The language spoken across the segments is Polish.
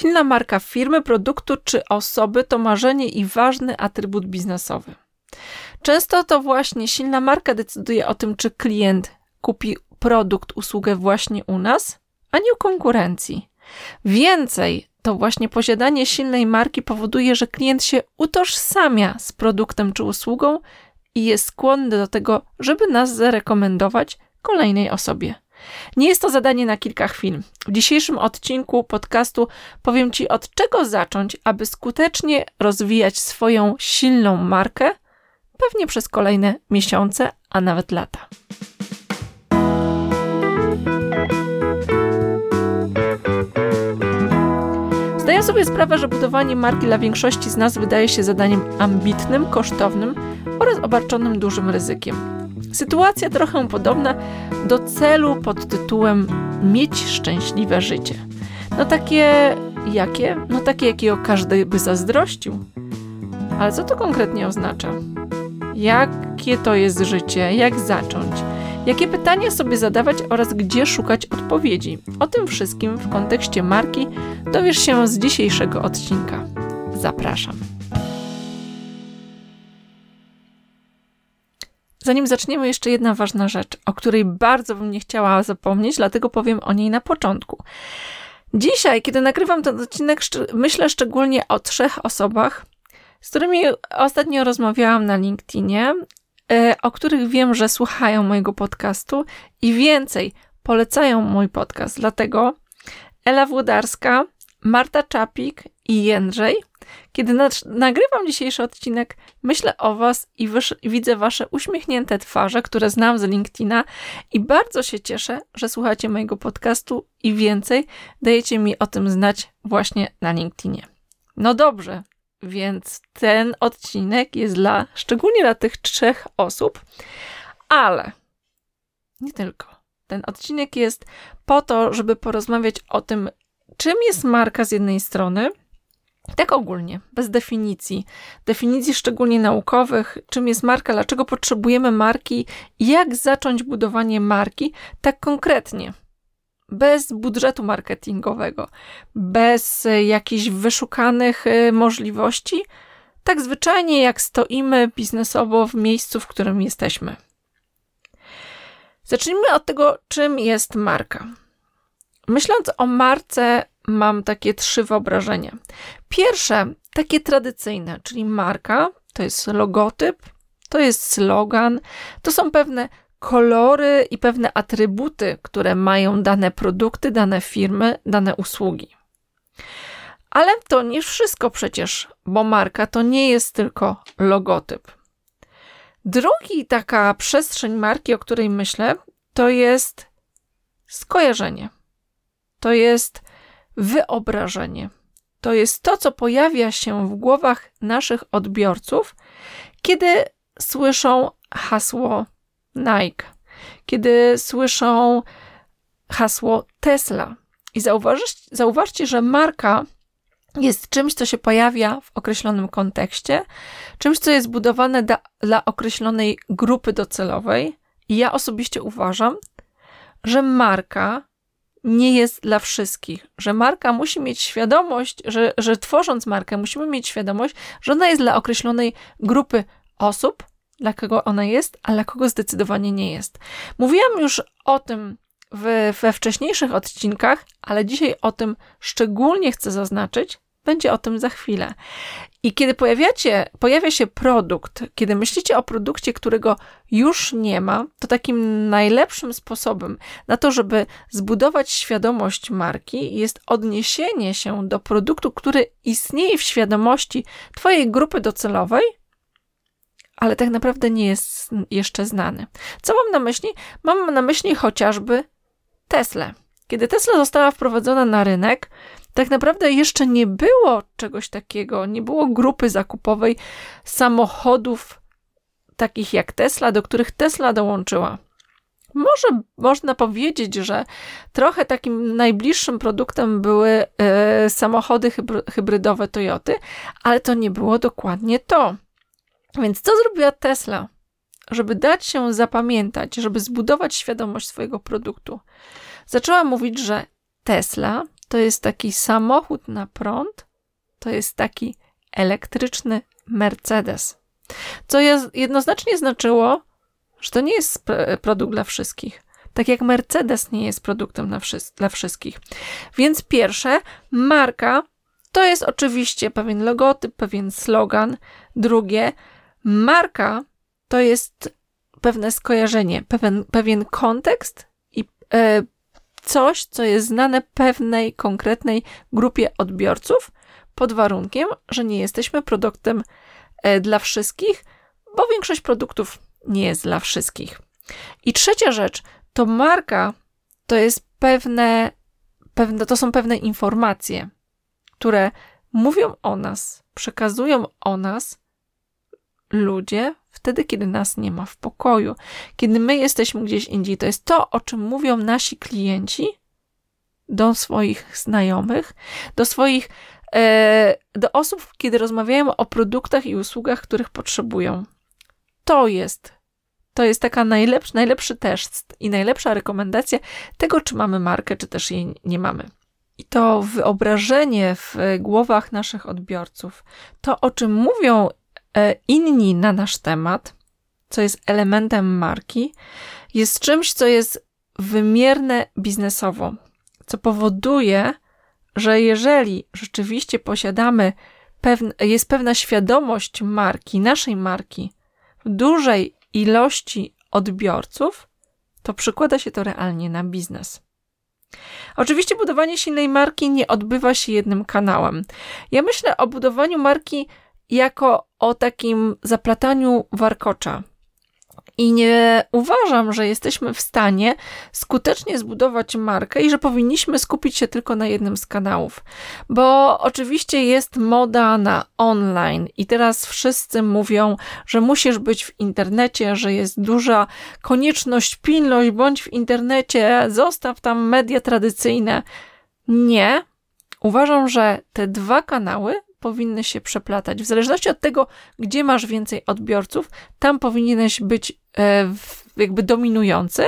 Silna marka firmy, produktu czy osoby to marzenie i ważny atrybut biznesowy. Często to właśnie silna marka decyduje o tym, czy klient kupi produkt, usługę właśnie u nas, a nie u konkurencji. Więcej, to właśnie posiadanie silnej marki powoduje, że klient się utożsamia z produktem czy usługą i jest skłonny do tego, żeby nas zarekomendować kolejnej osobie. Nie jest to zadanie na kilka chwil. W dzisiejszym odcinku podcastu powiem Ci, od czego zacząć, aby skutecznie rozwijać swoją silną markę, pewnie przez kolejne miesiące, a nawet lata. Zdaję sobie sprawę, że budowanie marki dla większości z nas wydaje się zadaniem ambitnym, kosztownym oraz obarczonym dużym ryzykiem. Sytuacja trochę podobna do celu pod tytułem mieć szczęśliwe życie. No takie jakie? No takie, jakiego każdy by zazdrościł. Ale co to konkretnie oznacza? Jakie to jest życie? Jak zacząć? Jakie pytania sobie zadawać oraz gdzie szukać odpowiedzi? O tym wszystkim w kontekście marki dowiesz się z dzisiejszego odcinka. Zapraszam. Zanim zaczniemy, jeszcze jedna ważna rzecz, o której bardzo bym nie chciała zapomnieć, dlatego powiem o niej na początku. Dzisiaj, kiedy nagrywam ten odcinek, myślę szczególnie o trzech osobach, z którymi ostatnio rozmawiałam na LinkedInie, e, o których wiem, że słuchają mojego podcastu i więcej polecają mój podcast. Dlatego Ela Włodarska, Marta Czapik i Jędrzej kiedy nagrywam dzisiejszy odcinek, myślę o Was i widzę Wasze uśmiechnięte twarze, które znam z LinkedIna i bardzo się cieszę, że słuchacie mojego podcastu i więcej dajecie mi o tym znać właśnie na LinkedInie. No dobrze, więc ten odcinek jest dla, szczególnie dla tych trzech osób, ale nie tylko. Ten odcinek jest po to, żeby porozmawiać o tym, czym jest marka z jednej strony, tak ogólnie, bez definicji. Definicji szczególnie naukowych, czym jest marka, dlaczego potrzebujemy marki, jak zacząć budowanie marki, tak konkretnie. Bez budżetu marketingowego, bez e, jakichś wyszukanych e, możliwości, tak zwyczajnie jak stoimy biznesowo w miejscu, w którym jesteśmy. Zacznijmy od tego, czym jest marka. Myśląc o marce, mam takie trzy wyobrażenia. Pierwsze, takie tradycyjne, czyli marka, to jest logotyp, to jest slogan, to są pewne kolory i pewne atrybuty, które mają dane produkty, dane firmy, dane usługi. Ale to nie wszystko przecież, bo marka to nie jest tylko logotyp. Drugi taka przestrzeń marki, o której myślę, to jest skojarzenie. To jest wyobrażenie. To jest to, co pojawia się w głowach naszych odbiorców, kiedy słyszą hasło Nike, kiedy słyszą hasło Tesla. I zauważcie, że marka jest czymś, co się pojawia w określonym kontekście, czymś, co jest budowane da, dla określonej grupy docelowej. I ja osobiście uważam, że marka nie jest dla wszystkich, że marka musi mieć świadomość, że, że tworząc markę, musimy mieć świadomość, że ona jest dla określonej grupy osób, dla kogo ona jest, a dla kogo zdecydowanie nie jest. Mówiłam już o tym w, we wcześniejszych odcinkach, ale dzisiaj o tym szczególnie chcę zaznaczyć, będzie o tym za chwilę. I kiedy pojawiacie, pojawia się produkt, kiedy myślicie o produkcie, którego już nie ma, to takim najlepszym sposobem na to, żeby zbudować świadomość marki, jest odniesienie się do produktu, który istnieje w świadomości Twojej grupy docelowej, ale tak naprawdę nie jest jeszcze znany. Co mam na myśli? Mam na myśli chociażby Tesla. Kiedy Tesla została wprowadzona na rynek, tak naprawdę jeszcze nie było czegoś takiego, nie było grupy zakupowej samochodów takich jak Tesla, do których Tesla dołączyła. Może można powiedzieć, że trochę takim najbliższym produktem były e, samochody hybrydowe Toyoty, ale to nie było dokładnie to. Więc co zrobiła Tesla? Żeby dać się zapamiętać, żeby zbudować świadomość swojego produktu, zaczęła mówić, że Tesla to jest taki samochód na prąd, to jest taki elektryczny Mercedes. Co jednoznacznie znaczyło, że to nie jest produkt dla wszystkich. Tak jak Mercedes nie jest produktem dla wszystkich. Więc pierwsze, marka to jest oczywiście pewien logotyp, pewien slogan. Drugie, marka to jest pewne skojarzenie, pewien, pewien kontekst i e, coś, co jest znane pewnej konkretnej grupie odbiorców, pod warunkiem, że nie jesteśmy produktem e, dla wszystkich, bo większość produktów nie jest dla wszystkich. I trzecia rzecz, to marka to jest pewne, pewne, to są pewne informacje, które mówią o nas, przekazują o nas ludzie wtedy, kiedy nas nie ma w pokoju, kiedy my jesteśmy gdzieś indziej. To jest to, o czym mówią nasi klienci do swoich znajomych, do swoich, e, do osób, kiedy rozmawiają o produktach i usługach, których potrzebują. To jest to jest taka najlepszy, najlepszy test i najlepsza rekomendacja tego, czy mamy markę, czy też jej nie mamy. I to wyobrażenie w głowach naszych odbiorców, to o czym mówią inni na nasz temat, co jest elementem marki, jest czymś, co jest wymierne biznesowo, co powoduje, że jeżeli rzeczywiście posiadamy, pewne, jest pewna świadomość marki, naszej marki w dużej ilości odbiorców, to przykłada się to realnie na biznes. Oczywiście budowanie silnej marki nie odbywa się jednym kanałem. Ja myślę o budowaniu marki jako o takim zaplataniu warkocza. I nie uważam, że jesteśmy w stanie skutecznie zbudować markę i że powinniśmy skupić się tylko na jednym z kanałów. Bo oczywiście jest moda na online i teraz wszyscy mówią, że musisz być w internecie, że jest duża konieczność, pilność, bądź w internecie, zostaw tam media tradycyjne. Nie. Uważam, że te dwa kanały powinny się przeplatać. W zależności od tego, gdzie masz więcej odbiorców, tam powinieneś być e, jakby dominujący.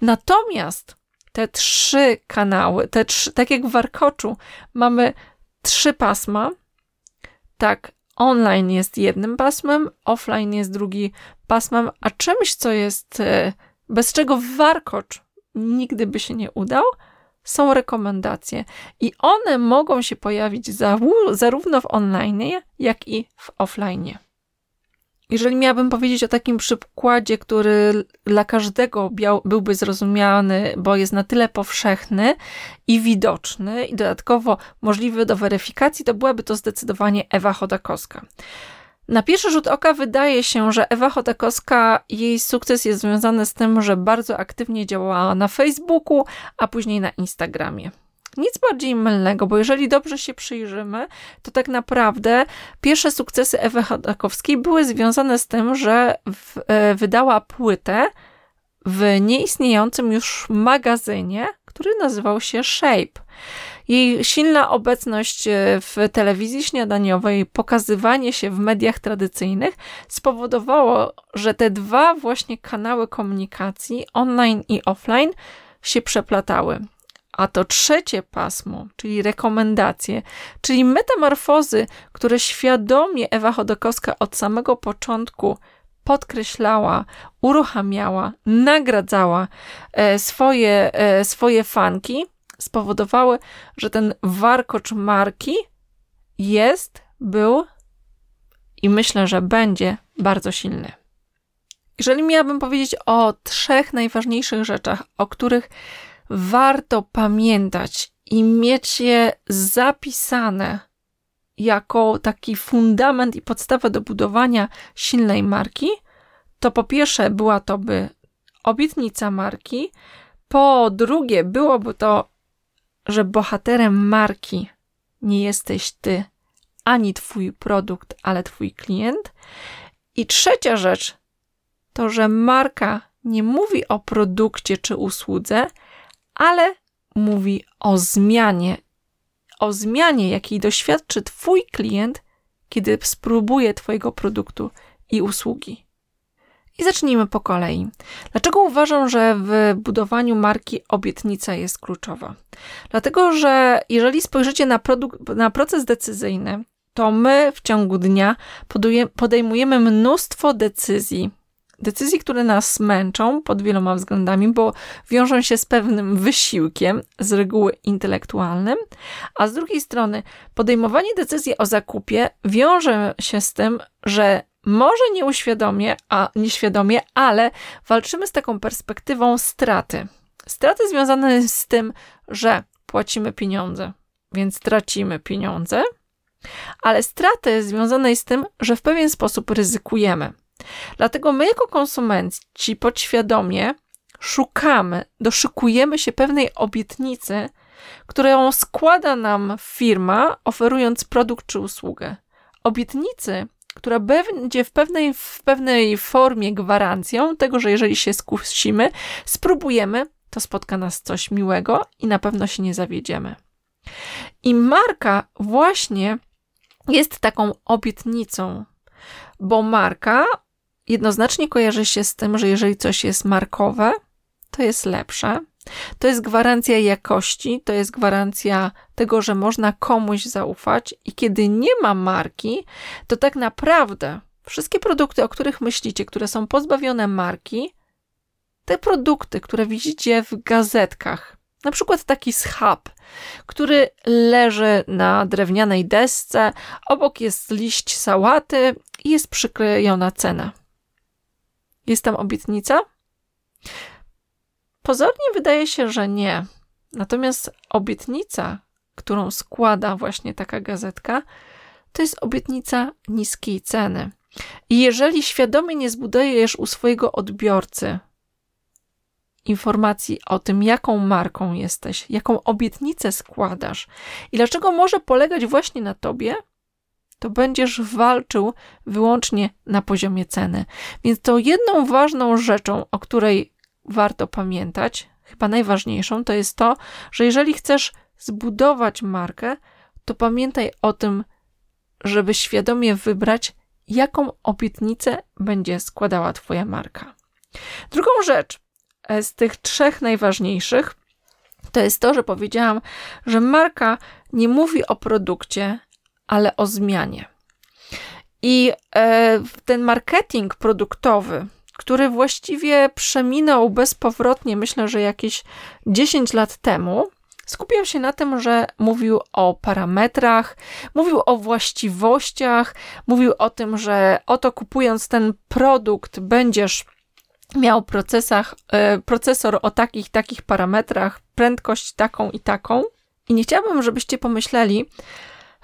Natomiast te trzy kanały, te trzy, tak jak w Warkoczu, mamy trzy pasma. Tak, online jest jednym pasmem, offline jest drugi pasmem, a czymś, co jest, e, bez czego Warkocz nigdy by się nie udał, są rekomendacje i one mogą się pojawić zarówno w online, jak i w offline. Jeżeli miałabym powiedzieć o takim przykładzie, który dla każdego byłby zrozumiany, bo jest na tyle powszechny i widoczny, i dodatkowo możliwy do weryfikacji, to byłaby to zdecydowanie Ewa Chodakowska. Na pierwszy rzut oka wydaje się, że Ewa Chodakowska, jej sukces jest związany z tym, że bardzo aktywnie działała na Facebooku, a później na Instagramie. Nic bardziej mylnego, bo jeżeli dobrze się przyjrzymy, to tak naprawdę pierwsze sukcesy Ewy Chodakowskiej były związane z tym, że w, e, wydała płytę w nieistniejącym już magazynie, który nazywał się Shape. Jej silna obecność e, w telewizji śniadaniowej, pokazywanie się w mediach tradycyjnych spowodowało, że te dwa właśnie kanały komunikacji, online i offline, się przeplatały. A to trzecie pasmo, czyli rekomendacje, czyli metamorfozy, które świadomie Ewa Chodakowska od samego początku podkreślała, uruchamiała, nagradzała e, swoje, e, swoje fanki, spowodowały, że ten warkocz marki jest, był i myślę, że będzie bardzo silny. Jeżeli miałabym powiedzieć o trzech najważniejszych rzeczach, o których warto pamiętać i mieć je zapisane jako taki fundament i podstawę do budowania silnej marki, to po pierwsze była to by obietnica marki, po drugie byłoby to że bohaterem marki nie jesteś ty, ani twój produkt, ale twój klient. I trzecia rzecz to, że marka nie mówi o produkcie czy usłudze, ale mówi o zmianie. O zmianie, jakiej doświadczy Twój klient, kiedy spróbuje Twojego produktu i usługi. I zacznijmy po kolei. Dlaczego uważam, że w budowaniu marki obietnica jest kluczowa? Dlatego, że jeżeli spojrzycie na, na proces decyzyjny, to my w ciągu dnia podejmujemy mnóstwo decyzji. Decyzji, które nas męczą pod wieloma względami, bo wiążą się z pewnym wysiłkiem, z reguły intelektualnym, a z drugiej strony podejmowanie decyzji o zakupie wiąże się z tym, że może nieuświadomie, a nieświadomie, ale walczymy z taką perspektywą straty. Straty związane z tym, że płacimy pieniądze, więc tracimy pieniądze, ale straty związane z tym, że w pewien sposób ryzykujemy. Dlatego my, jako konsumenci, podświadomie szukamy, doszukujemy się pewnej obietnicy, którą składa nam firma, oferując produkt czy usługę. Obietnicy, która będzie w pewnej, w pewnej formie gwarancją tego, że jeżeli się skusimy, spróbujemy, to spotka nas coś miłego i na pewno się nie zawiedziemy. I marka właśnie jest taką obietnicą, bo marka jednoznacznie kojarzy się z tym, że jeżeli coś jest markowe, to jest lepsze. To jest gwarancja jakości, to jest gwarancja tego, że można komuś zaufać, i kiedy nie ma marki, to tak naprawdę wszystkie produkty, o których myślicie, które są pozbawione marki, te produkty, które widzicie w gazetkach, na przykład taki schab, który leży na drewnianej desce, obok jest liść sałaty i jest przyklejona cena. Jest tam obietnica? Pozornie wydaje się, że nie. Natomiast obietnica, którą składa właśnie taka gazetka, to jest obietnica niskiej ceny. I jeżeli świadomie nie zbudujesz u swojego odbiorcy informacji o tym, jaką marką jesteś, jaką obietnicę składasz i dlaczego może polegać właśnie na tobie, to będziesz walczył wyłącznie na poziomie ceny. Więc to jedną ważną rzeczą, o której warto pamiętać, chyba najważniejszą, to jest to, że jeżeli chcesz zbudować markę, to pamiętaj o tym, żeby świadomie wybrać, jaką obietnicę będzie składała Twoja marka. Drugą rzecz e, z tych trzech najważniejszych to jest to, że powiedziałam, że marka nie mówi o produkcie, ale o zmianie. I e, ten marketing produktowy, który właściwie przeminął bezpowrotnie, myślę, że jakieś 10 lat temu, skupiał się na tym, że mówił o parametrach, mówił o właściwościach, mówił o tym, że oto kupując ten produkt będziesz miał procesach, e, procesor o takich, takich parametrach, prędkość taką i taką. I nie chciałabym, żebyście pomyśleli,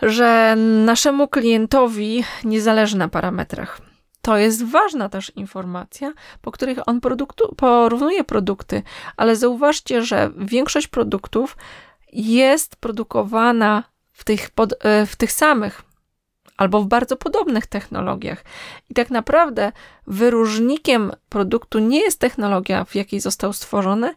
że naszemu klientowi nie zależy na parametrach. To jest ważna też informacja, po których on produktu, porównuje produkty, ale zauważcie, że większość produktów jest produkowana w tych, pod, e, w tych samych albo w bardzo podobnych technologiach. I tak naprawdę wyróżnikiem produktu nie jest technologia, w jakiej został stworzony,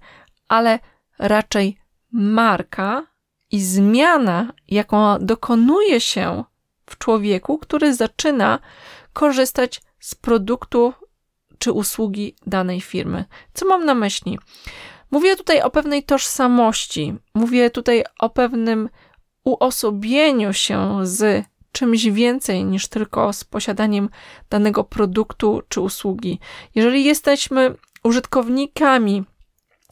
ale raczej marka i zmiana, jaką dokonuje się w człowieku, który zaczyna korzystać z produktu czy usługi danej firmy. Co mam na myśli? Mówię tutaj o pewnej tożsamości, mówię tutaj o pewnym uosobieniu się z czymś więcej niż tylko z posiadaniem danego produktu czy usługi. Jeżeli jesteśmy użytkownikami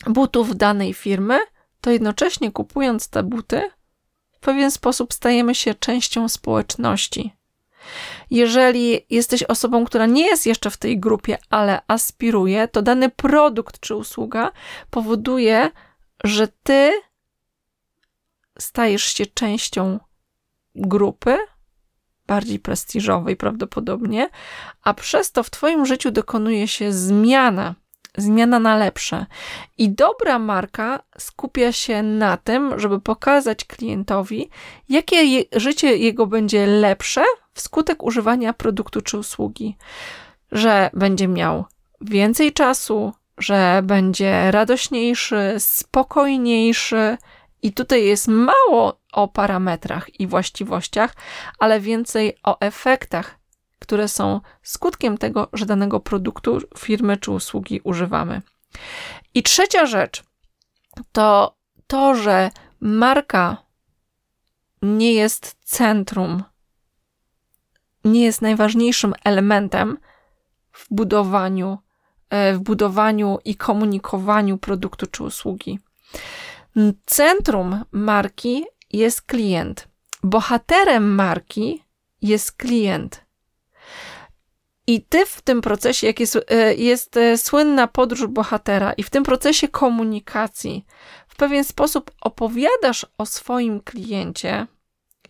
butów danej firmy, to jednocześnie kupując te buty, w pewien sposób stajemy się częścią społeczności. Jeżeli jesteś osobą, która nie jest jeszcze w tej grupie, ale aspiruje, to dany produkt czy usługa powoduje, że ty stajesz się częścią grupy, bardziej prestiżowej prawdopodobnie, a przez to w Twoim życiu dokonuje się zmiana zmiana na lepsze. I dobra marka skupia się na tym, żeby pokazać klientowi, jakie je, życie jego będzie lepsze wskutek używania produktu czy usługi. Że będzie miał więcej czasu, że będzie radośniejszy, spokojniejszy. I tutaj jest mało o parametrach i właściwościach, ale więcej o efektach, które są skutkiem tego, że danego produktu, firmy czy usługi używamy. I trzecia rzecz to to, że marka nie jest centrum, nie jest najważniejszym elementem w budowaniu, e, w budowaniu i komunikowaniu produktu czy usługi. Centrum marki jest klient. Bohaterem marki jest klient. I ty w tym procesie, jak jest, e, jest e, słynna podróż bohatera, i w tym procesie komunikacji w pewien sposób opowiadasz o swoim kliencie,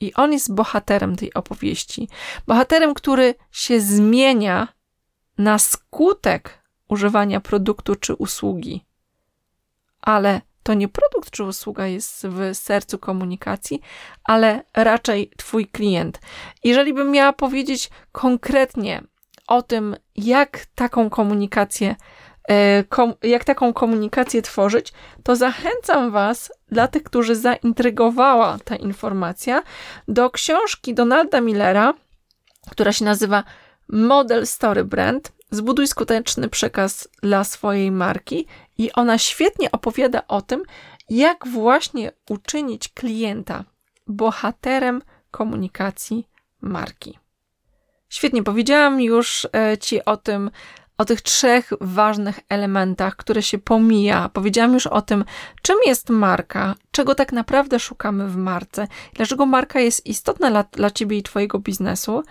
i on jest bohaterem tej opowieści. Bohaterem, który się zmienia na skutek używania produktu czy usługi. Ale to nie produkt czy usługa jest w sercu komunikacji, ale raczej Twój klient. Jeżeli bym miała powiedzieć konkretnie o tym, jak taką komunikację, jak taką komunikację tworzyć, to zachęcam Was, dla tych, którzy zaintrygowała ta informacja, do książki Donalda Millera, która się nazywa Model Story Brand. Zbuduj skuteczny przekaz dla swojej marki, i ona świetnie opowiada o tym, jak właśnie uczynić klienta bohaterem komunikacji marki. Świetnie powiedziałam już e, Ci o tym, o tych trzech ważnych elementach, które się pomija. Powiedziałam już o tym, czym jest marka, czego tak naprawdę szukamy w marce, dlaczego marka jest istotna dla, dla Ciebie i Twojego biznesu.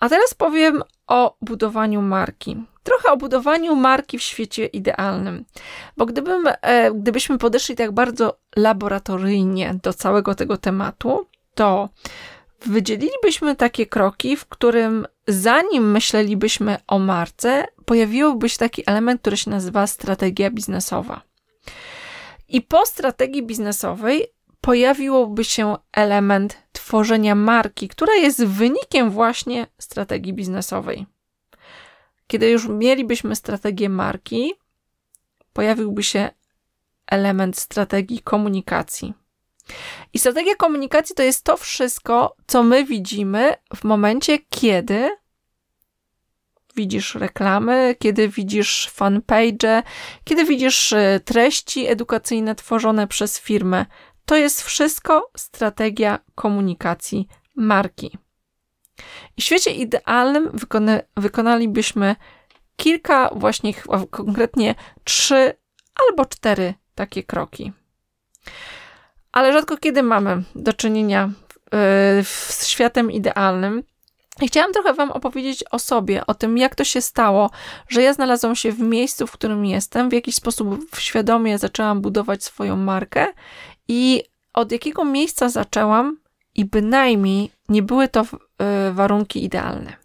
A teraz powiem o budowaniu marki. Trochę o budowaniu marki w świecie idealnym. Bo gdybym, e, gdybyśmy podeszli tak bardzo laboratoryjnie do całego tego tematu, to wydzielilibyśmy takie kroki, w którym zanim myślelibyśmy o marce, pojawiłby się taki element, który się nazywa strategia biznesowa. I po strategii biznesowej pojawiłoby się element tworzenia marki, która jest wynikiem właśnie strategii biznesowej. Kiedy już mielibyśmy strategię marki, pojawiłby się element strategii komunikacji. I strategia komunikacji to jest to wszystko, co my widzimy w momencie, kiedy widzisz reklamy, kiedy widzisz fanpage, kiedy widzisz e, treści edukacyjne tworzone przez firmę. To jest wszystko strategia komunikacji marki. I w świecie idealnym wykona wykonalibyśmy kilka, właśnie konkretnie trzy albo cztery takie kroki ale rzadko kiedy mamy do czynienia yy, z światem idealnym. Chciałam trochę Wam opowiedzieć o sobie, o tym, jak to się stało, że ja znalazłam się w miejscu, w którym jestem, w jakiś sposób świadomie zaczęłam budować swoją markę i od jakiego miejsca zaczęłam, i bynajmniej nie były to yy, warunki idealne.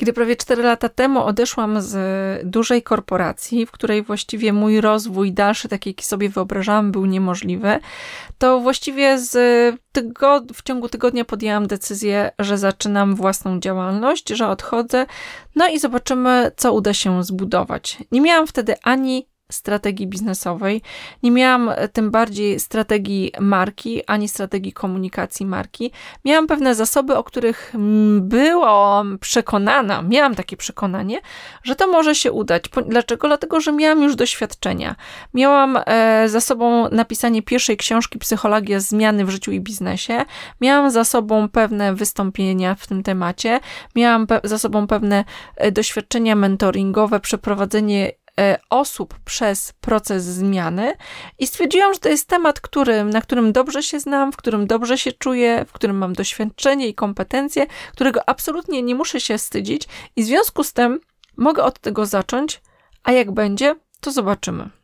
Kiedy prawie 4 lata temu odeszłam z dużej korporacji, w której właściwie mój rozwój dalszy, taki jaki sobie wyobrażałam, był niemożliwy, to właściwie z tygod- w ciągu tygodnia podjęłam decyzję, że zaczynam własną działalność, że odchodzę, no i zobaczymy, co uda się zbudować. Nie miałam wtedy ani strategii biznesowej. Nie miałam e, tym bardziej strategii marki, ani strategii komunikacji marki. Miałam pewne zasoby, o których byłam przekonana, miałam takie przekonanie, że to może się udać. Dlaczego? Dlatego, że miałam już doświadczenia. Miałam e, za sobą napisanie pierwszej książki Psychologia zmiany w życiu i biznesie. Miałam za sobą pewne wystąpienia w tym temacie. Miałam za sobą pewne e, doświadczenia mentoringowe, przeprowadzenie osób przez proces zmiany i stwierdziłam, że to jest temat, który, na którym dobrze się znam, w którym dobrze się czuję, w którym mam doświadczenie i kompetencje, którego absolutnie nie muszę się wstydzić i w związku z tym mogę od tego zacząć, a jak będzie, to zobaczymy.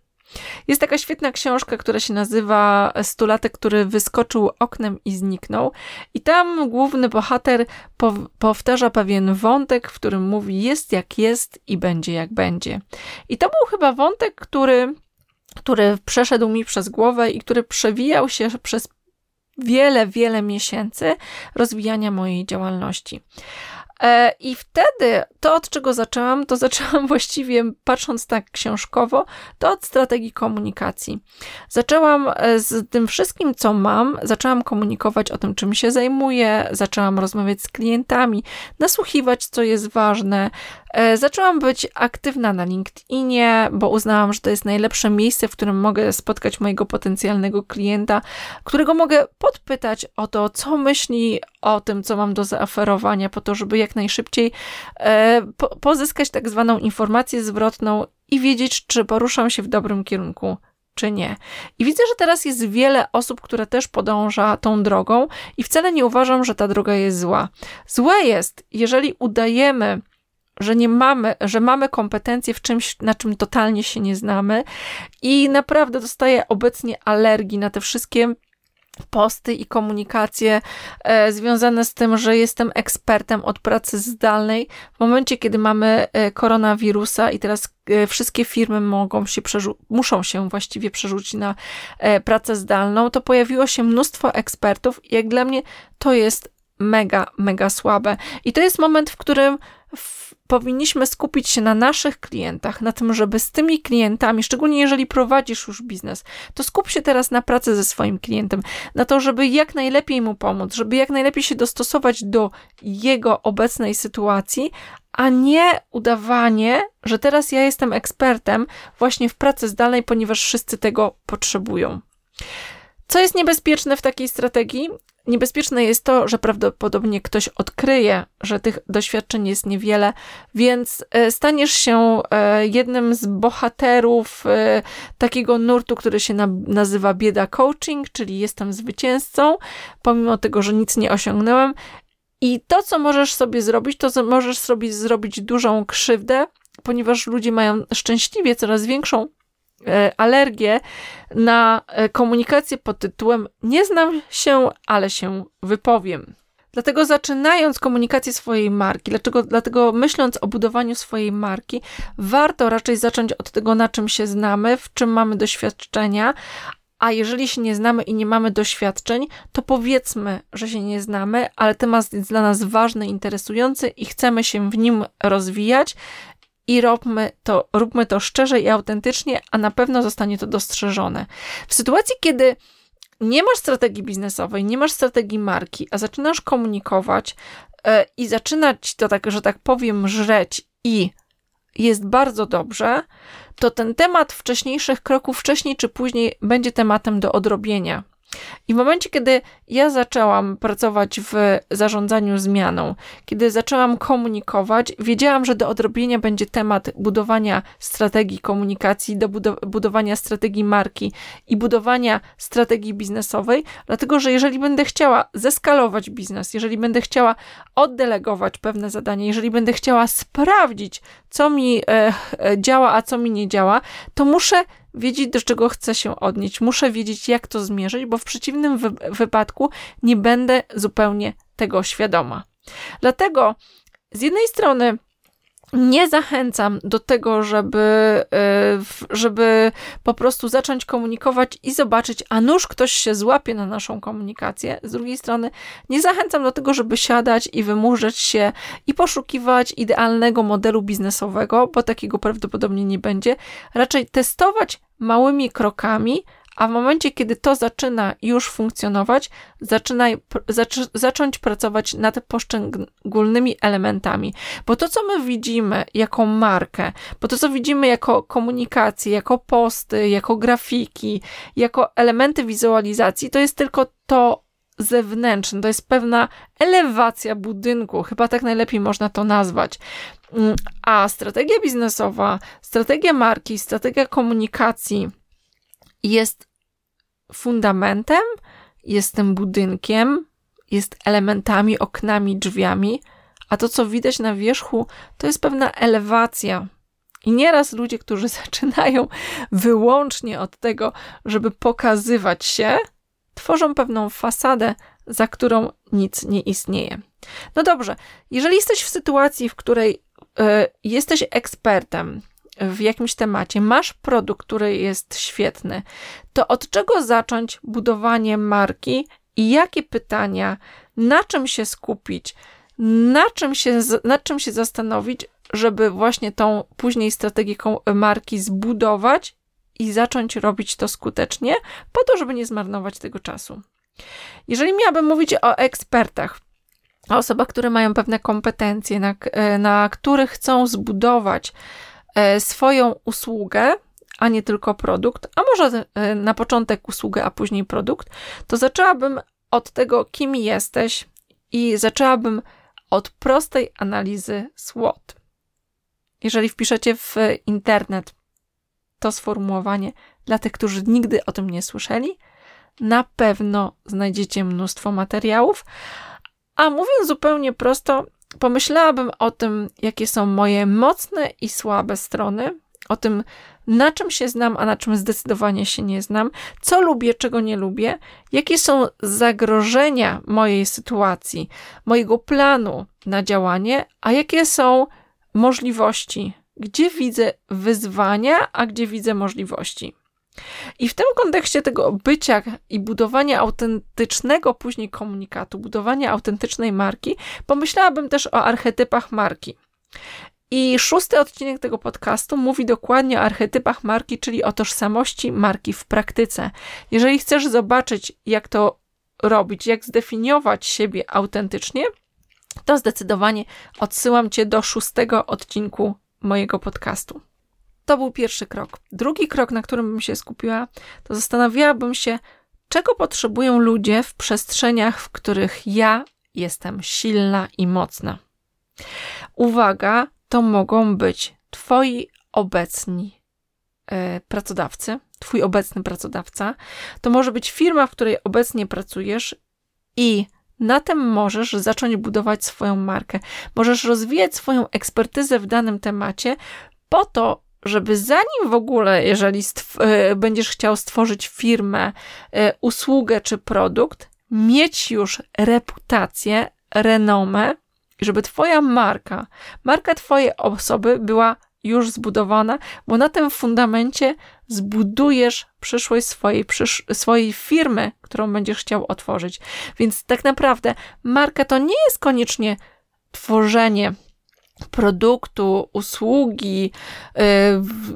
Jest taka świetna książka, która się nazywa Stulatek, który wyskoczył oknem i zniknął. I tam główny bohater po powtarza pewien wątek, w którym mówi: Jest jak jest i będzie jak będzie. I to był chyba wątek, który, który przeszedł mi przez głowę i który przewijał się przez wiele, wiele miesięcy rozwijania mojej działalności. E, I wtedy to, od czego zaczęłam, to zaczęłam właściwie, patrząc tak książkowo, to od strategii komunikacji. Zaczęłam e, z tym wszystkim, co mam, zaczęłam komunikować o tym, czym się zajmuję, zaczęłam rozmawiać z klientami, nasłuchiwać, co jest ważne. E, zaczęłam być aktywna na LinkedInie, bo uznałam, że to jest najlepsze miejsce, w którym mogę spotkać mojego potencjalnego klienta, którego mogę podpytać o to, co myśli o tym, co mam do zaoferowania, po to, żeby jak najszybciej e, po, pozyskać tak zwaną informację zwrotną i wiedzieć, czy poruszam się w dobrym kierunku, czy nie. I widzę, że teraz jest wiele osób, które też podąża tą drogą, i wcale nie uważam, że ta droga jest zła. Złe jest, jeżeli udajemy, że nie mamy, że mamy kompetencje w czymś, na czym totalnie się nie znamy, i naprawdę dostaję obecnie alergii na te wszystkie posty i komunikacje e, związane z tym, że jestem ekspertem od pracy zdalnej. W momencie, kiedy mamy e, koronawirusa i teraz e, wszystkie firmy mogą się muszą się właściwie przerzucić na e, pracę zdalną, to pojawiło się mnóstwo ekspertów i jak dla mnie to jest mega, mega słabe. I to jest moment, w którym w, powinniśmy skupić się na naszych klientach, na tym, żeby z tymi klientami, szczególnie jeżeli prowadzisz już biznes, to skup się teraz na pracy ze swoim klientem, na to, żeby jak najlepiej mu pomóc, żeby jak najlepiej się dostosować do jego obecnej sytuacji, a nie udawanie, że teraz ja jestem ekspertem właśnie w pracy zdalnej, ponieważ wszyscy tego potrzebują. Co jest niebezpieczne w takiej strategii? Niebezpieczne jest to, że prawdopodobnie ktoś odkryje, że tych doświadczeń jest niewiele, więc e, staniesz się e, jednym z bohaterów e, takiego nurtu, który się nazywa bieda coaching, czyli jestem zwycięzcą, pomimo tego, że nic nie osiągnąłem. I to, co możesz sobie zrobić, to możesz sobie zrobić dużą krzywdę, ponieważ ludzie mają szczęśliwie coraz większą alergię na e, komunikację pod tytułem Nie znam się, ale się wypowiem. Dlatego zaczynając komunikację swojej marki, dlaczego, dlatego myśląc o budowaniu swojej marki, warto raczej zacząć od tego, na czym się znamy, w czym mamy doświadczenia, a jeżeli się nie znamy i nie mamy doświadczeń, to powiedzmy, że się nie znamy, ale temat jest dla nas ważny, interesujący i chcemy się w nim rozwijać i róbmy to, róbmy to szczerze i autentycznie, a na pewno zostanie to dostrzeżone. W sytuacji, kiedy nie masz strategii biznesowej, nie masz strategii marki, a zaczynasz komunikować yy, i zaczynać to tak, że tak powiem, żreć i jest bardzo dobrze, to ten temat wcześniejszych kroków, wcześniej czy później, będzie tematem do odrobienia. I w momencie, kiedy ja zaczęłam pracować w zarządzaniu zmianą, kiedy zaczęłam komunikować, wiedziałam, że do odrobienia będzie temat budowania strategii komunikacji, do budowania strategii marki i budowania strategii biznesowej, dlatego że jeżeli będę chciała zeskalować biznes, jeżeli będę chciała oddelegować pewne zadanie, jeżeli będę chciała sprawdzić, co mi e, e, działa, a co mi nie działa, to muszę wiedzieć, do czego chcę się odnieść. Muszę wiedzieć, jak to zmierzyć, bo w przeciwnym wy wypadku nie będę zupełnie tego świadoma. Dlatego z jednej strony nie zachęcam do tego, żeby, y, żeby po prostu zacząć komunikować i zobaczyć, a nuż ktoś się złapie na naszą komunikację. Z drugiej strony, nie zachęcam do tego, żeby siadać i wymurzać się i poszukiwać idealnego modelu biznesowego, bo takiego prawdopodobnie nie będzie. Raczej testować małymi krokami, a w momencie, kiedy to zaczyna już funkcjonować, zaczynaj, zac, zacząć pracować nad poszczególnymi elementami. Bo to, co my widzimy jako markę, bo to, co widzimy jako komunikację, jako posty, jako grafiki, jako elementy wizualizacji, to jest tylko to zewnętrzne, to jest pewna elewacja budynku, chyba tak najlepiej można to nazwać. Mm, a strategia biznesowa, strategia marki, strategia komunikacji jest fundamentem, jest tym budynkiem, jest elementami, oknami, drzwiami, a to, co widać na wierzchu, to jest pewna elewacja. I nieraz ludzie, którzy zaczynają wyłącznie od tego, żeby pokazywać się, tworzą pewną fasadę, za którą nic nie istnieje. No dobrze, jeżeli jesteś w sytuacji, w której y, jesteś ekspertem, w jakimś temacie, masz produkt, który jest świetny, to od czego zacząć budowanie marki i jakie pytania, na czym się skupić, na czym się, nad czym się zastanowić, żeby właśnie tą później strategię marki zbudować i zacząć robić to skutecznie, po to, żeby nie zmarnować tego czasu. Jeżeli miałabym mówić o ekspertach, o osobach, które mają pewne kompetencje, na, na których chcą zbudować swoją usługę, a nie tylko produkt, a może e, na początek usługę, a później produkt, to zaczęłabym od tego, kim jesteś i zaczęłabym od prostej analizy SWOT. Jeżeli wpiszecie w internet to sformułowanie dla tych, którzy nigdy o tym nie słyszeli, na pewno znajdziecie mnóstwo materiałów. A mówiąc zupełnie prosto, pomyślałabym o tym, jakie są moje mocne i słabe strony, o tym, na czym się znam, a na czym zdecydowanie się nie znam, co lubię, czego nie lubię, jakie są zagrożenia mojej sytuacji, mojego planu na działanie, a jakie są możliwości, gdzie widzę wyzwania, a gdzie widzę możliwości. I w tym kontekście tego bycia i budowania autentycznego później komunikatu, budowania autentycznej marki, pomyślałabym też o archetypach marki. I szósty odcinek tego podcastu mówi dokładnie o archetypach marki, czyli o tożsamości marki w praktyce. Jeżeli chcesz zobaczyć, jak to robić, jak zdefiniować siebie autentycznie, to zdecydowanie odsyłam Cię do szóstego odcinku mojego podcastu. To był pierwszy krok. Drugi krok, na którym bym się skupiła, to zastanawiałabym się, czego potrzebują ludzie w przestrzeniach, w których ja jestem silna i mocna. Uwaga, to mogą być Twoi obecni e, pracodawcy, Twój obecny pracodawca, to może być firma, w której obecnie pracujesz i na tym możesz zacząć budować swoją markę. Możesz rozwijać swoją ekspertyzę w danym temacie po to, żeby zanim w ogóle, jeżeli e, będziesz chciał stworzyć firmę, e, usługę czy produkt, mieć już reputację, renomę, żeby Twoja marka, marka Twojej osoby była już zbudowana, bo na tym fundamencie zbudujesz przyszłość swojej, przysz swojej firmy, którą będziesz chciał otworzyć. Więc tak naprawdę marka to nie jest koniecznie tworzenie produktu, usługi,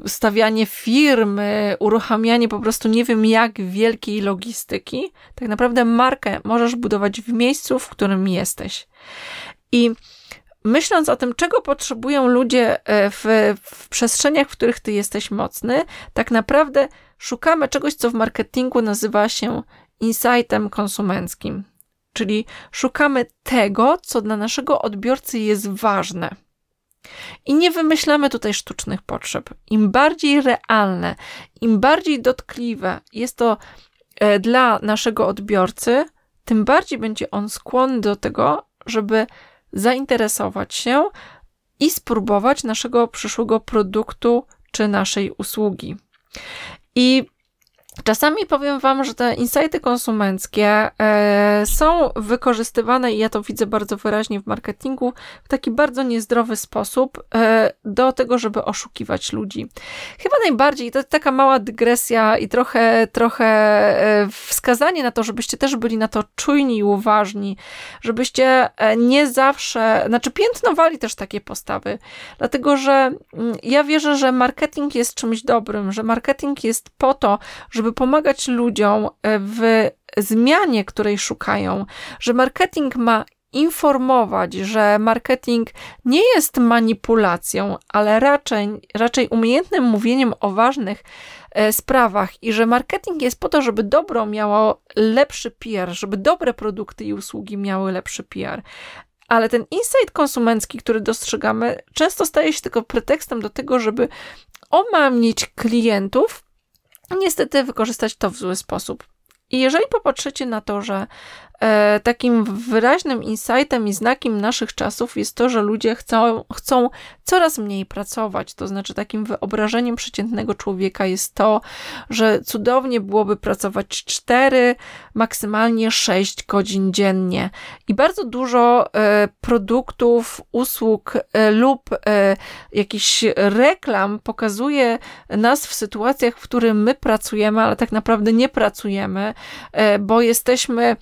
y, stawianie firmy, uruchamianie po prostu nie wiem jak wielkiej logistyki. Tak naprawdę markę możesz budować w miejscu, w którym jesteś. I myśląc o tym, czego potrzebują ludzie e, w, w przestrzeniach, w których ty jesteś mocny, tak naprawdę szukamy czegoś, co w marketingu nazywa się insightem konsumenckim. Czyli szukamy tego, co dla naszego odbiorcy jest ważne. I nie wymyślamy tutaj sztucznych potrzeb. Im bardziej realne, im bardziej dotkliwe jest to e, dla naszego odbiorcy, tym bardziej będzie on skłonny do tego, żeby zainteresować się i spróbować naszego przyszłego produktu czy naszej usługi. I Czasami powiem Wam, że te insighty konsumenckie e, są wykorzystywane, i ja to widzę bardzo wyraźnie w marketingu, w taki bardzo niezdrowy sposób e, do tego, żeby oszukiwać ludzi. Chyba najbardziej, to taka mała dygresja i trochę, trochę e, wskazanie na to, żebyście też byli na to czujni i uważni, żebyście nie zawsze, znaczy piętnowali też takie postawy, dlatego że mm, ja wierzę, że marketing jest czymś dobrym, że marketing jest po to, żeby pomagać ludziom e, w zmianie, której szukają, że marketing ma informować, że marketing nie jest manipulacją, ale raczej, raczej umiejętnym mówieniem o ważnych e, sprawach i że marketing jest po to, żeby dobro miało lepszy PR, żeby dobre produkty i usługi miały lepszy PR. Ale ten insight konsumencki, który dostrzegamy, często staje się tylko pretekstem do tego, żeby omamić klientów niestety wykorzystać to w zły sposób. I jeżeli popatrzycie na to, że takim wyraźnym insightem i znakiem naszych czasów jest to, że ludzie chcą, chcą coraz mniej pracować. To znaczy, takim wyobrażeniem przeciętnego człowieka jest to, że cudownie byłoby pracować 4, maksymalnie 6 godzin dziennie. I bardzo dużo e, produktów, usług e, lub jakichś reklam pokazuje nas w sytuacjach, w których my pracujemy, ale tak naprawdę nie pracujemy, bo jesteśmy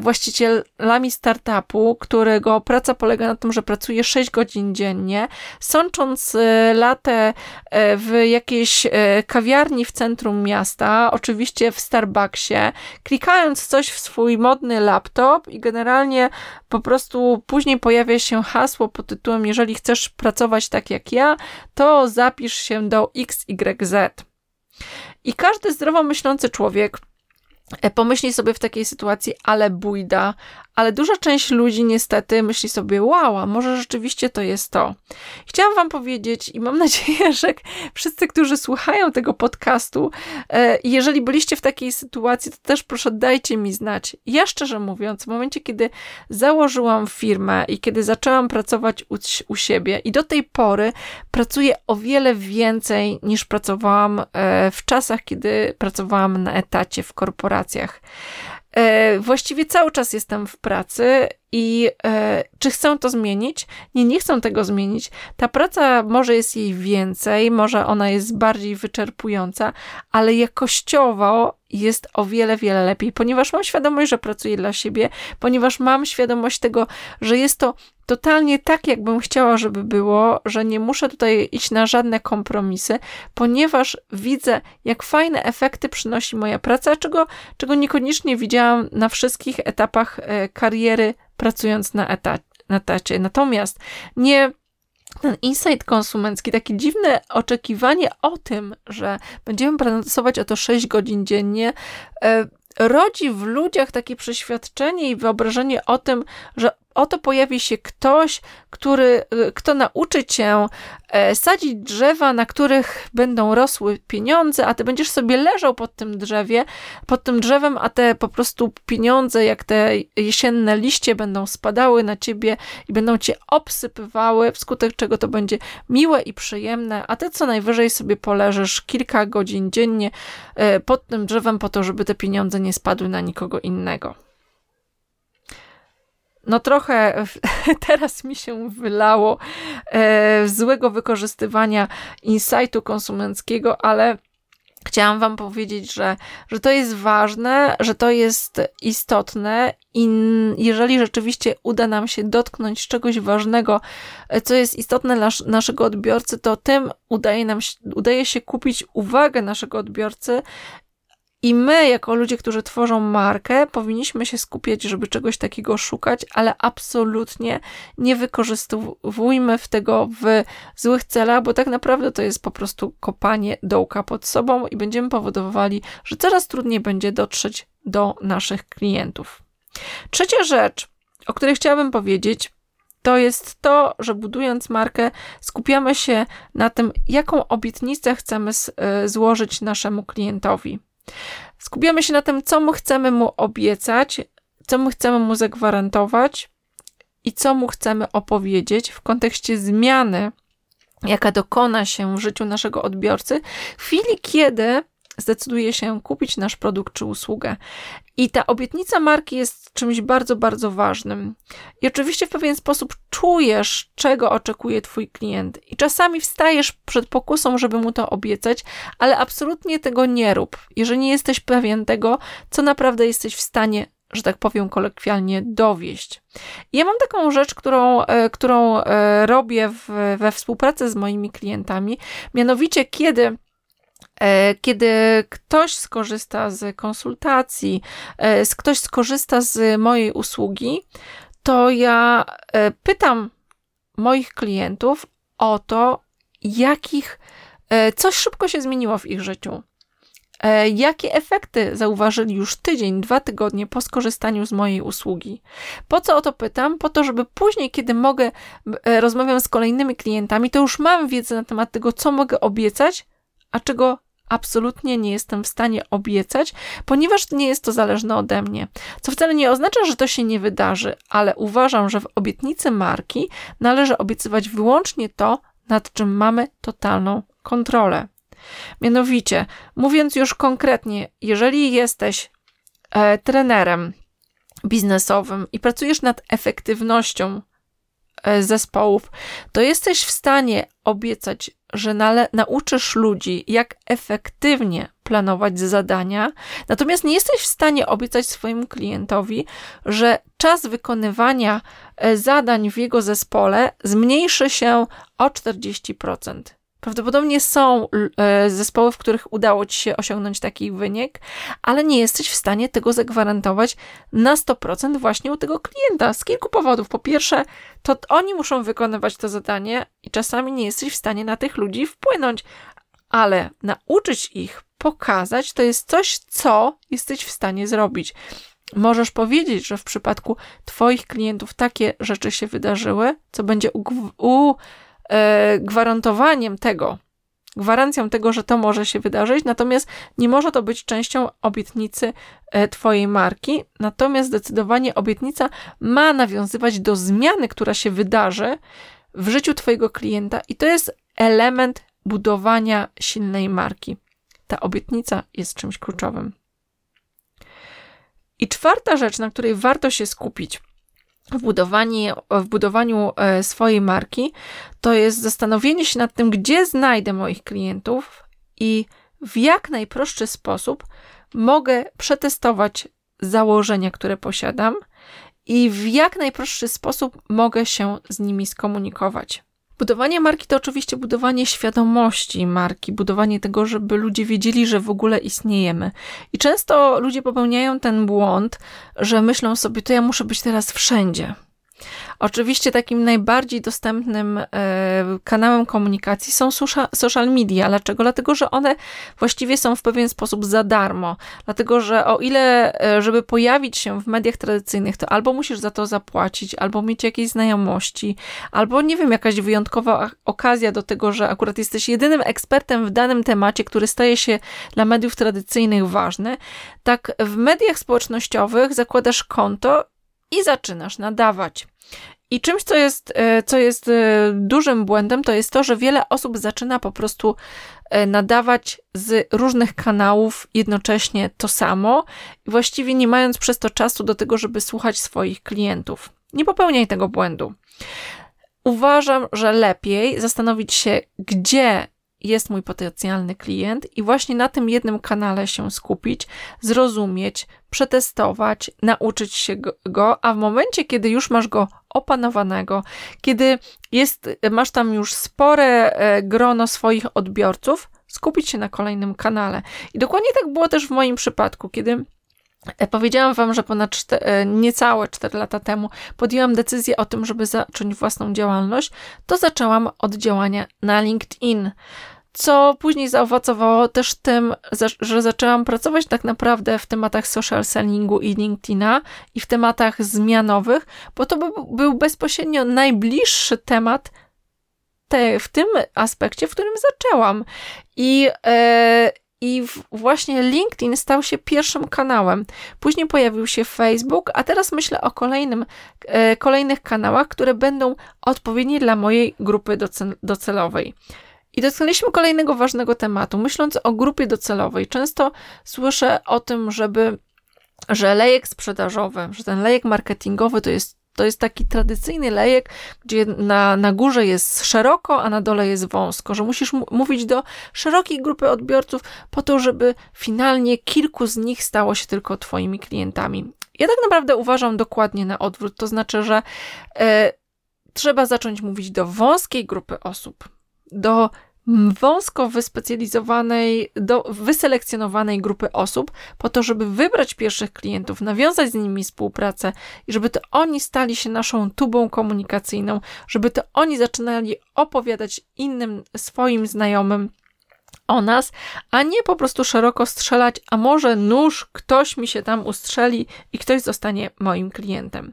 właścicielami startupu, którego praca polega na tym, że pracuje 6 godzin dziennie, sącząc latę w jakiejś kawiarni w centrum miasta, oczywiście w Starbucksie, klikając coś w swój modny laptop i generalnie po prostu później pojawia się hasło pod tytułem: Jeżeli chcesz pracować tak jak ja, to zapisz się do XYZ. I każdy zdrowo myślący człowiek pomyśli sobie w takiej sytuacji, ale bójda, ale duża część ludzi niestety myśli sobie, wow, może rzeczywiście to jest to. Chciałam wam powiedzieć i mam nadzieję, że wszyscy, którzy słuchają tego podcastu, e, jeżeli byliście w takiej sytuacji, to też proszę dajcie mi znać. Ja szczerze mówiąc, w momencie, kiedy założyłam firmę i kiedy zaczęłam pracować u, u siebie i do tej pory pracuję o wiele więcej niż pracowałam e, w czasach, kiedy pracowałam na etacie w korporacjach. E, właściwie cały czas jestem w pracy i e, czy chcę to zmienić? Nie, nie chcę tego zmienić. Ta praca może jest jej więcej, może ona jest bardziej wyczerpująca, ale jakościowo jest o wiele, wiele lepiej, ponieważ mam świadomość, że pracuję dla siebie, ponieważ mam świadomość tego, że jest to totalnie tak, jakbym chciała, żeby było, że nie muszę tutaj iść na żadne kompromisy, ponieważ widzę, jak fajne efekty przynosi moja praca, czego, czego niekoniecznie widziałam na wszystkich etapach e, kariery pracując na, na etacie. Natomiast nie ten insight konsumencki, takie dziwne oczekiwanie o tym, że będziemy pracować o to 6 godzin dziennie, e, rodzi w ludziach takie przeświadczenie i wyobrażenie o tym, że oto pojawi się ktoś, który, y, kto nauczy cię e, sadzić drzewa, na których będą rosły pieniądze, a ty będziesz sobie leżał pod tym drzewie, pod tym drzewem, a te po prostu pieniądze, jak te jesienne liście będą spadały na ciebie i będą cię obsypywały, wskutek czego to będzie miłe i przyjemne, a ty co najwyżej sobie poleżysz kilka godzin dziennie e, pod tym drzewem po to, żeby te pieniądze nie spadły na nikogo innego no trochę teraz mi się wylało e, złego wykorzystywania insightu konsumenckiego, ale chciałam Wam powiedzieć, że, że to jest ważne, że to jest istotne i jeżeli rzeczywiście uda nam się dotknąć czegoś ważnego, e, co jest istotne dla naszego odbiorcy, to tym udaje, nam, udaje się kupić uwagę naszego odbiorcy i my, jako ludzie, którzy tworzą markę, powinniśmy się skupiać, żeby czegoś takiego szukać, ale absolutnie nie wykorzystujmy w tego w złych celach, bo tak naprawdę to jest po prostu kopanie dołka pod sobą i będziemy powodowali, że coraz trudniej będzie dotrzeć do naszych klientów. Trzecia rzecz, o której chciałabym powiedzieć, to jest to, że budując markę, skupiamy się na tym, jaką obietnicę chcemy e, złożyć naszemu klientowi. Skupiamy się na tym, co my chcemy mu obiecać, co my chcemy mu zagwarantować i co mu chcemy opowiedzieć w kontekście zmiany, jaka dokona się w życiu naszego odbiorcy, w chwili, kiedy zdecyduje się kupić nasz produkt czy usługę. I ta obietnica marki jest czymś bardzo, bardzo ważnym. I oczywiście w pewien sposób czujesz, czego oczekuje Twój klient. I czasami wstajesz przed pokusą, żeby mu to obiecać, ale absolutnie tego nie rób, jeżeli nie jesteś pewien tego, co naprawdę jesteś w stanie że tak powiem kolokwialnie, dowieść. Ja mam taką rzecz, którą, e, którą e, robię w, we współpracy z moimi klientami, mianowicie kiedy kiedy ktoś skorzysta z konsultacji, e, ktoś skorzysta z mojej usługi, to ja e, pytam moich klientów o to, jakich, coś szybko się zmieniło w ich życiu. Jakie efekty zauważyli już tydzień, dwa tygodnie po skorzystaniu z mojej usługi? Po co o to pytam? Po to, żeby później, kiedy mogę, rozmawiam z kolejnymi klientami, to już mam wiedzę na temat tego, co mogę obiecać, a czego absolutnie nie jestem w stanie obiecać, ponieważ nie jest to zależne ode mnie. Co wcale nie oznacza, że to się nie wydarzy, ale uważam, że w obietnicy marki należy obiecywać wyłącznie to, nad czym mamy totalną kontrolę. Mianowicie, mówiąc już konkretnie, jeżeli jesteś e, trenerem biznesowym i pracujesz nad efektywnością E, zespołów, to jesteś w stanie obiecać, że nauczysz ludzi, jak efektywnie zaplanować zadania, natomiast nie jesteś w stanie obiecać swojemu klientowi, że czas wykonywania e, zadań w jego zespole zmniejszy się o 40%. Prawdopodobnie są e, zespoły, w których udało ci się osiągnąć taki wynik, ale nie jesteś w stanie tego zagwarantować na 100% właśnie u tego klienta z kilku powodów. Po pierwsze, to oni muszą wykonywać to zadanie i czasami nie jesteś w stanie na tych ludzi wpłynąć, ale nauczyć ich, pokazać, to jest coś, co jesteś w stanie zrobić. Możesz powiedzieć, że w przypadku Twoich klientów takie rzeczy się wydarzyły, co będzie u, u gwarantowaniem tego, gwarancją tego, że to może się wydarzyć, natomiast nie może to być częścią obietnicy e, Twojej marki. Natomiast zdecydowanie obietnica ma nawiązywać do zmiany, która się wydarzy w życiu Twojego klienta, i to jest element budowania silnej marki. Ta obietnica jest czymś kluczowym. I czwarta rzecz, na której warto się skupić, w, w budowaniu e, swojej marki, to jest zastanowienie się nad tym, gdzie znajdę moich klientów i w jak najprostszy sposób mogę przetestować założenia, które posiadam i w jak najprostszy sposób mogę się z nimi skomunikować. Budowanie marki to oczywiście budowanie świadomości marki, budowanie tego, żeby ludzie wiedzieli, że w ogóle istniejemy. I często ludzie popełniają ten błąd, że myślą sobie, to ja muszę być teraz wszędzie. Oczywiście takim najbardziej dostępnym e, kanałem komunikacji są social media. Dlaczego? Dlatego, że one właściwie są w pewien sposób za darmo. Dlatego, że o ile, e, żeby pojawić się w mediach tradycyjnych, to albo musisz za to zapłacić, albo mieć jakieś znajomości, albo nie wiem, jakaś wyjątkowa okazja do tego, że akurat jesteś jedynym ekspertem w danym temacie, który staje się dla mediów tradycyjnych ważny. Tak w mediach społecznościowych zakładasz konto i zaczynasz nadawać. I czymś, co jest, e, co jest e, dużym błędem, to jest to, że wiele osób zaczyna po prostu e, nadawać z różnych kanałów jednocześnie to samo, właściwie nie mając przez to czasu do tego, żeby słuchać swoich klientów. Nie popełniaj tego błędu. Uważam, że lepiej zastanowić się, gdzie jest mój potencjalny klient i właśnie na tym jednym kanale się skupić, zrozumieć, przetestować, nauczyć się go, a w momencie, kiedy już masz go opanowanego, kiedy jest, masz tam już spore e, grono swoich odbiorców, skupić się na kolejnym kanale. I dokładnie tak było też w moim przypadku, kiedy e, Powiedziałam Wam, że ponad e, niecałe 4 lata temu podjęłam decyzję o tym, żeby zacząć własną działalność, to zaczęłam od działania na LinkedIn co później zaowocowało też tym, że zaczęłam pracować tak naprawdę w tematach social sellingu i LinkedIna i w tematach zmianowych, bo to był bezpośrednio najbliższy temat te, w tym aspekcie, w którym zaczęłam. I, e, i właśnie LinkedIn stał się pierwszym kanałem. Później pojawił się Facebook, a teraz myślę o kolejnym, e, kolejnych kanałach, które będą odpowiednie dla mojej grupy docel docelowej. I dotknęliśmy kolejnego ważnego tematu. Myśląc o grupie docelowej, często słyszę o tym, żeby, że lejek sprzedażowy, że ten lejek marketingowy to jest to jest taki tradycyjny lejek, gdzie na, na górze jest szeroko, a na dole jest wąsko, że musisz mówić do szerokiej grupy odbiorców po to, żeby finalnie kilku z nich stało się tylko Twoimi klientami. Ja tak naprawdę uważam dokładnie na odwrót, to znaczy, że e, trzeba zacząć mówić do wąskiej grupy osób, do wąsko wyspecjalizowanej, do wyselekcjonowanej grupy osób, po to, żeby wybrać pierwszych klientów, nawiązać z nimi współpracę i żeby to oni stali się naszą tubą komunikacyjną, żeby to oni zaczynali opowiadać innym swoim znajomym o nas, a nie po prostu szeroko strzelać, a może nóż ktoś mi się tam ustrzeli i ktoś zostanie moim klientem.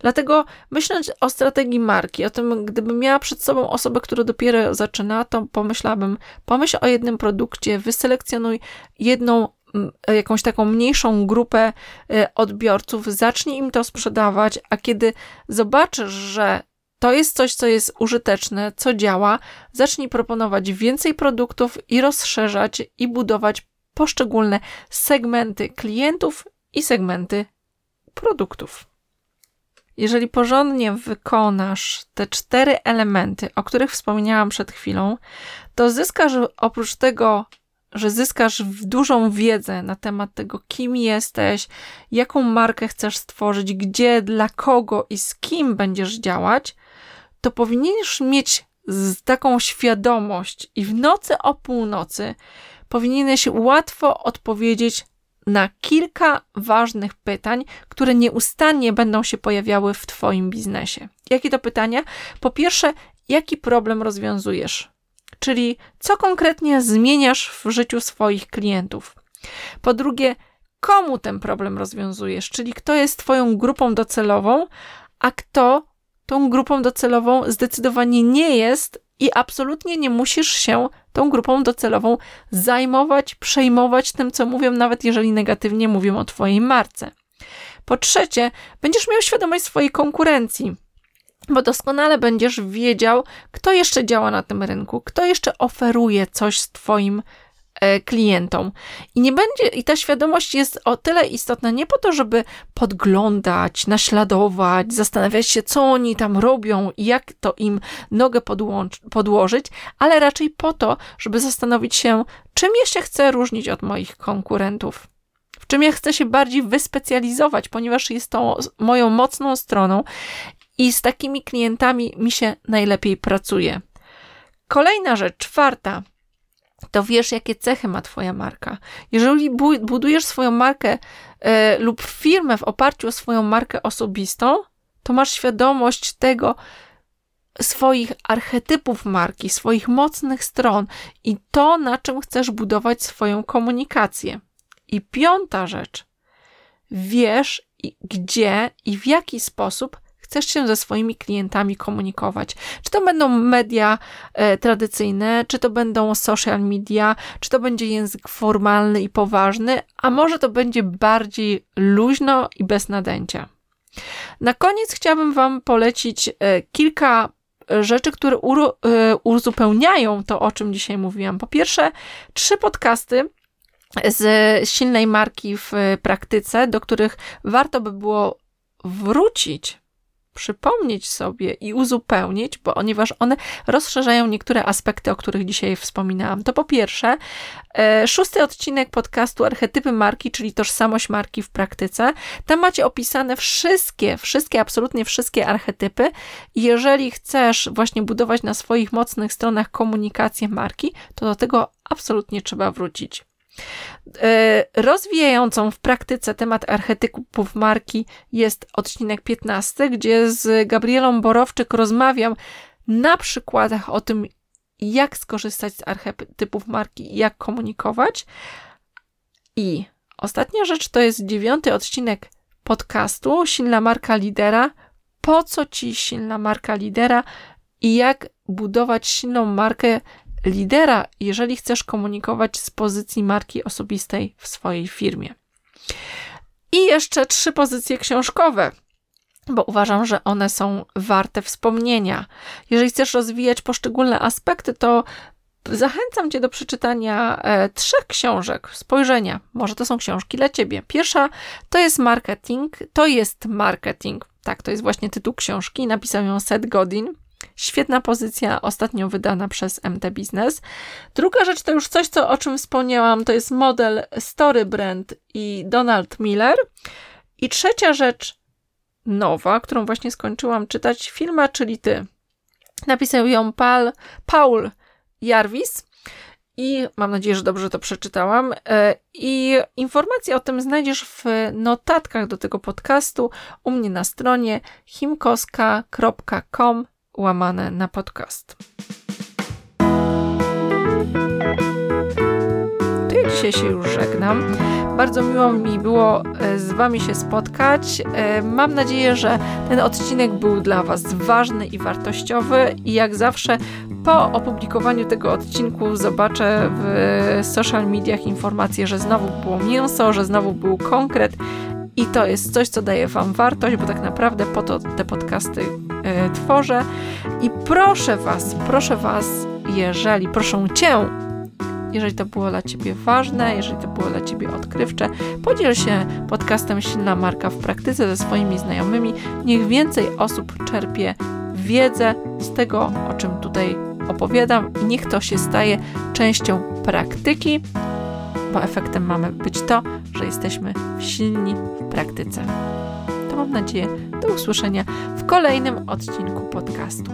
Dlatego myśląc o strategii marki, o tym, gdybym miała przed sobą osobę, która dopiero zaczyna, to pomyślałabym, pomyśl o jednym produkcie, wyselekcjonuj jedną jakąś taką mniejszą grupę e, odbiorców, zacznij im to sprzedawać, a kiedy zobaczysz, że to jest coś, co jest użyteczne, co działa. Zacznij proponować więcej produktów i rozszerzać i budować poszczególne segmenty klientów i segmenty produktów. Jeżeli porządnie wykonasz te cztery elementy, o których wspomniałam przed chwilą, to zyskasz oprócz tego że zyskasz dużą wiedzę na temat tego, kim jesteś, jaką markę chcesz stworzyć, gdzie, dla kogo i z kim będziesz działać, to powinieneś mieć taką świadomość i w nocy o północy powinieneś łatwo odpowiedzieć na kilka ważnych pytań, które nieustannie będą się pojawiały w Twoim biznesie. Jakie to pytania? Po pierwsze, jaki problem rozwiązujesz? Czyli co konkretnie zmieniasz w życiu swoich klientów? Po drugie, komu ten problem rozwiązujesz? Czyli kto jest Twoją grupą docelową, a kto tą grupą docelową zdecydowanie nie jest i absolutnie nie musisz się tą grupą docelową zajmować, przejmować tym, co mówią, nawet jeżeli negatywnie mówią o Twojej marce. Po trzecie, będziesz miał świadomość swojej konkurencji, bo doskonale będziesz wiedział, kto jeszcze działa na tym rynku, kto jeszcze oferuje coś z Twoim klientom. I nie będzie, i ta świadomość jest o tyle istotna nie po to, żeby podglądać, naśladować, zastanawiać się, co oni tam robią i jak to im nogę podłożyć, ale raczej po to, żeby zastanowić się, czym ja się chcę różnić od moich konkurentów. W czym ja chcę się bardziej wyspecjalizować, ponieważ jest to moją mocną stroną i z takimi klientami mi się najlepiej pracuje. Kolejna rzecz, czwarta, to wiesz, jakie cechy ma Twoja marka. Jeżeli budujesz swoją markę e, lub firmę w oparciu o swoją markę osobistą, to masz świadomość tego, swoich archetypów marki, swoich mocnych stron i to, na czym chcesz budować swoją komunikację. I piąta rzecz, wiesz, gdzie i w jaki sposób chcesz się ze swoimi klientami komunikować. Czy to będą media e, tradycyjne, czy to będą social media, czy to będzie język formalny i poważny, a może to będzie bardziej luźno i bez nadęcia. Na koniec chciałabym Wam polecić e, kilka rzeczy, które e, uzupełniają to, o czym dzisiaj mówiłam. Po pierwsze, trzy podcasty z silnej marki w praktyce, do których warto by było wrócić przypomnieć sobie i uzupełnić, bo ponieważ one rozszerzają niektóre aspekty, o których dzisiaj wspominałam. To po pierwsze, e, szósty odcinek podcastu Archetypy Marki, czyli tożsamość marki w praktyce. Tam macie opisane wszystkie, wszystkie, absolutnie wszystkie archetypy. Jeżeli chcesz właśnie budować na swoich mocnych stronach komunikację marki, to do tego absolutnie trzeba wrócić. E, rozwijającą w praktyce temat archetypów marki jest odcinek 15, gdzie z Gabrielą Borowczyk rozmawiam na przykładach o tym, jak skorzystać z archetypów marki jak komunikować. I ostatnia rzecz to jest dziewiąty odcinek podcastu Silna marka lidera. Po co ci silna marka lidera i jak budować silną markę lidera, jeżeli chcesz komunikować z pozycji marki osobistej w swojej firmie. I jeszcze trzy pozycje książkowe, bo uważam, że one są warte wspomnienia. Jeżeli chcesz rozwijać poszczególne aspekty, to zachęcam Cię do przeczytania e, trzech książek, spojrzenia. Może to są książki dla Ciebie. Pierwsza to jest marketing, to jest marketing. Tak, to jest właśnie tytuł książki. Napisał ją Seth Godin. Świetna pozycja, ostatnio wydana przez MT Business. Druga rzecz to już coś, co, o czym wspomniałam, to jest model Story Brand i Donald Miller. I trzecia rzecz nowa, którą właśnie skończyłam czytać, filma, czyli ty. Napisał ją Paul, Paul Jarvis i mam nadzieję, że dobrze to przeczytałam. E, I informacje o tym znajdziesz w notatkach do tego podcastu u mnie na stronie himkoska.com łamane na podcast. To ja dzisiaj się już żegnam. Bardzo miło mi było e, z Wami się spotkać. E, mam nadzieję, że ten odcinek był dla Was ważny i wartościowy. I jak zawsze, po opublikowaniu tego odcinku zobaczę w social mediach informację, że znowu było mięso, że znowu był konkret i to jest coś, co daje Wam wartość, bo tak naprawdę po to te podcasty y, tworzę. I proszę Was, proszę Was, jeżeli, proszę Cię, jeżeli to było dla Ciebie ważne, jeżeli to było dla Ciebie odkrywcze, podziel się podcastem Silna Marka w praktyce ze swoimi znajomymi. Niech więcej osób czerpie wiedzę z tego, o czym tutaj opowiadam i niech to się staje częścią praktyki, bo efektem mamy być to, że jesteśmy silni w praktyce. To mam nadzieję do usłyszenia w kolejnym odcinku podcastu.